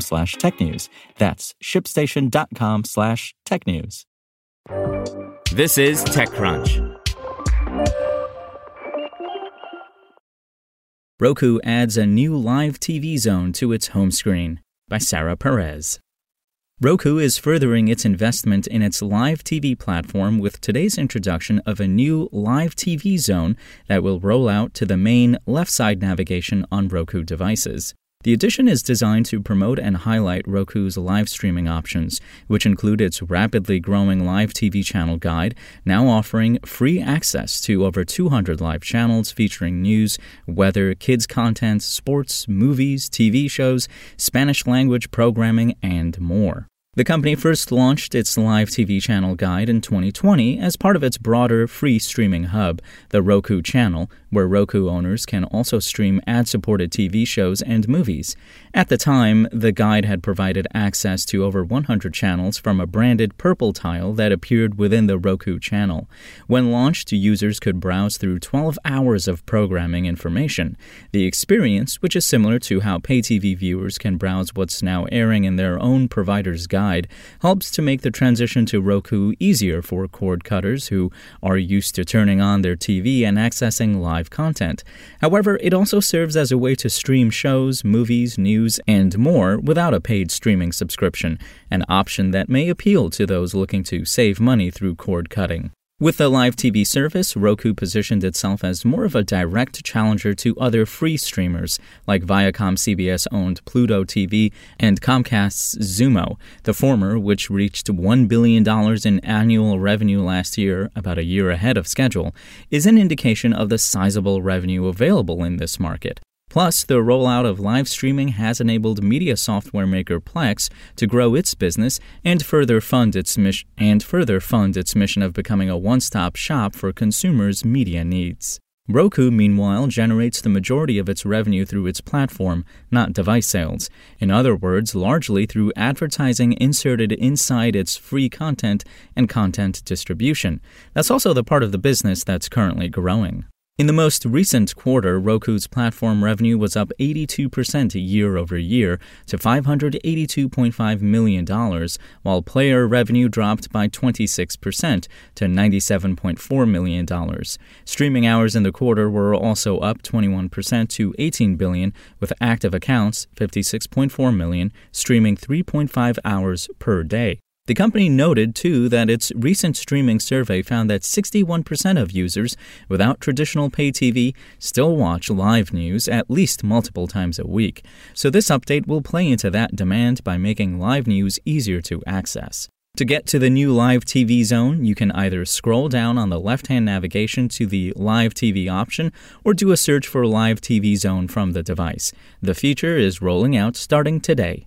slash technews. That's shipstation.com slash technews. This is TechCrunch. Roku adds a new live TV zone to its home screen by Sarah Perez. Roku is furthering its investment in its live TV platform with today's introduction of a new live TV zone that will roll out to the main left side navigation on Roku devices. The addition is designed to promote and highlight Roku's live streaming options, which include its rapidly growing live TV channel guide, now offering free access to over 200 live channels featuring news, weather, kids content, sports, movies, TV shows, Spanish language programming, and more. The company first launched its live TV channel guide in 2020 as part of its broader free streaming hub, the Roku Channel, where Roku owners can also stream ad supported TV shows and movies. At the time, the guide had provided access to over 100 channels from a branded purple tile that appeared within the Roku Channel. When launched, users could browse through 12 hours of programming information. The experience, which is similar to how pay TV viewers can browse what's now airing in their own provider's guide, helps to make the transition to Roku easier for cord cutters who are used to turning on their TV and accessing live content. However, it also serves as a way to stream shows, movies, news, and more without a paid streaming subscription, an option that may appeal to those looking to save money through cord cutting. With the live TV service, Roku positioned itself as more of a direct challenger to other free streamers like Viacom CBS owned Pluto TV and Comcast's Xumo, the former, which reached $1 billion in annual revenue last year, about a year ahead of schedule, is an indication of the sizable revenue available in this market. Plus, the rollout of live streaming has enabled media software maker Plex to grow its business and further fund its mission and further fund its mission of becoming a one-stop shop for consumers' media needs. Roku, meanwhile, generates the majority of its revenue through its platform, not device sales. In other words, largely through advertising inserted inside its free content and content distribution. That's also the part of the business that's currently growing. In the most recent quarter, Roku's platform revenue was up 82% year over year to $582.5 million, while player revenue dropped by 26% to $97.4 million. Streaming hours in the quarter were also up 21% to 18 billion, with active accounts 56.4 million, streaming 3.5 hours per day. The company noted, too, that its recent streaming survey found that 61% of users without traditional pay TV still watch live news at least multiple times a week. So, this update will play into that demand by making live news easier to access. To get to the new Live TV zone, you can either scroll down on the left hand navigation to the Live TV option or do a search for Live TV zone from the device. The feature is rolling out starting today.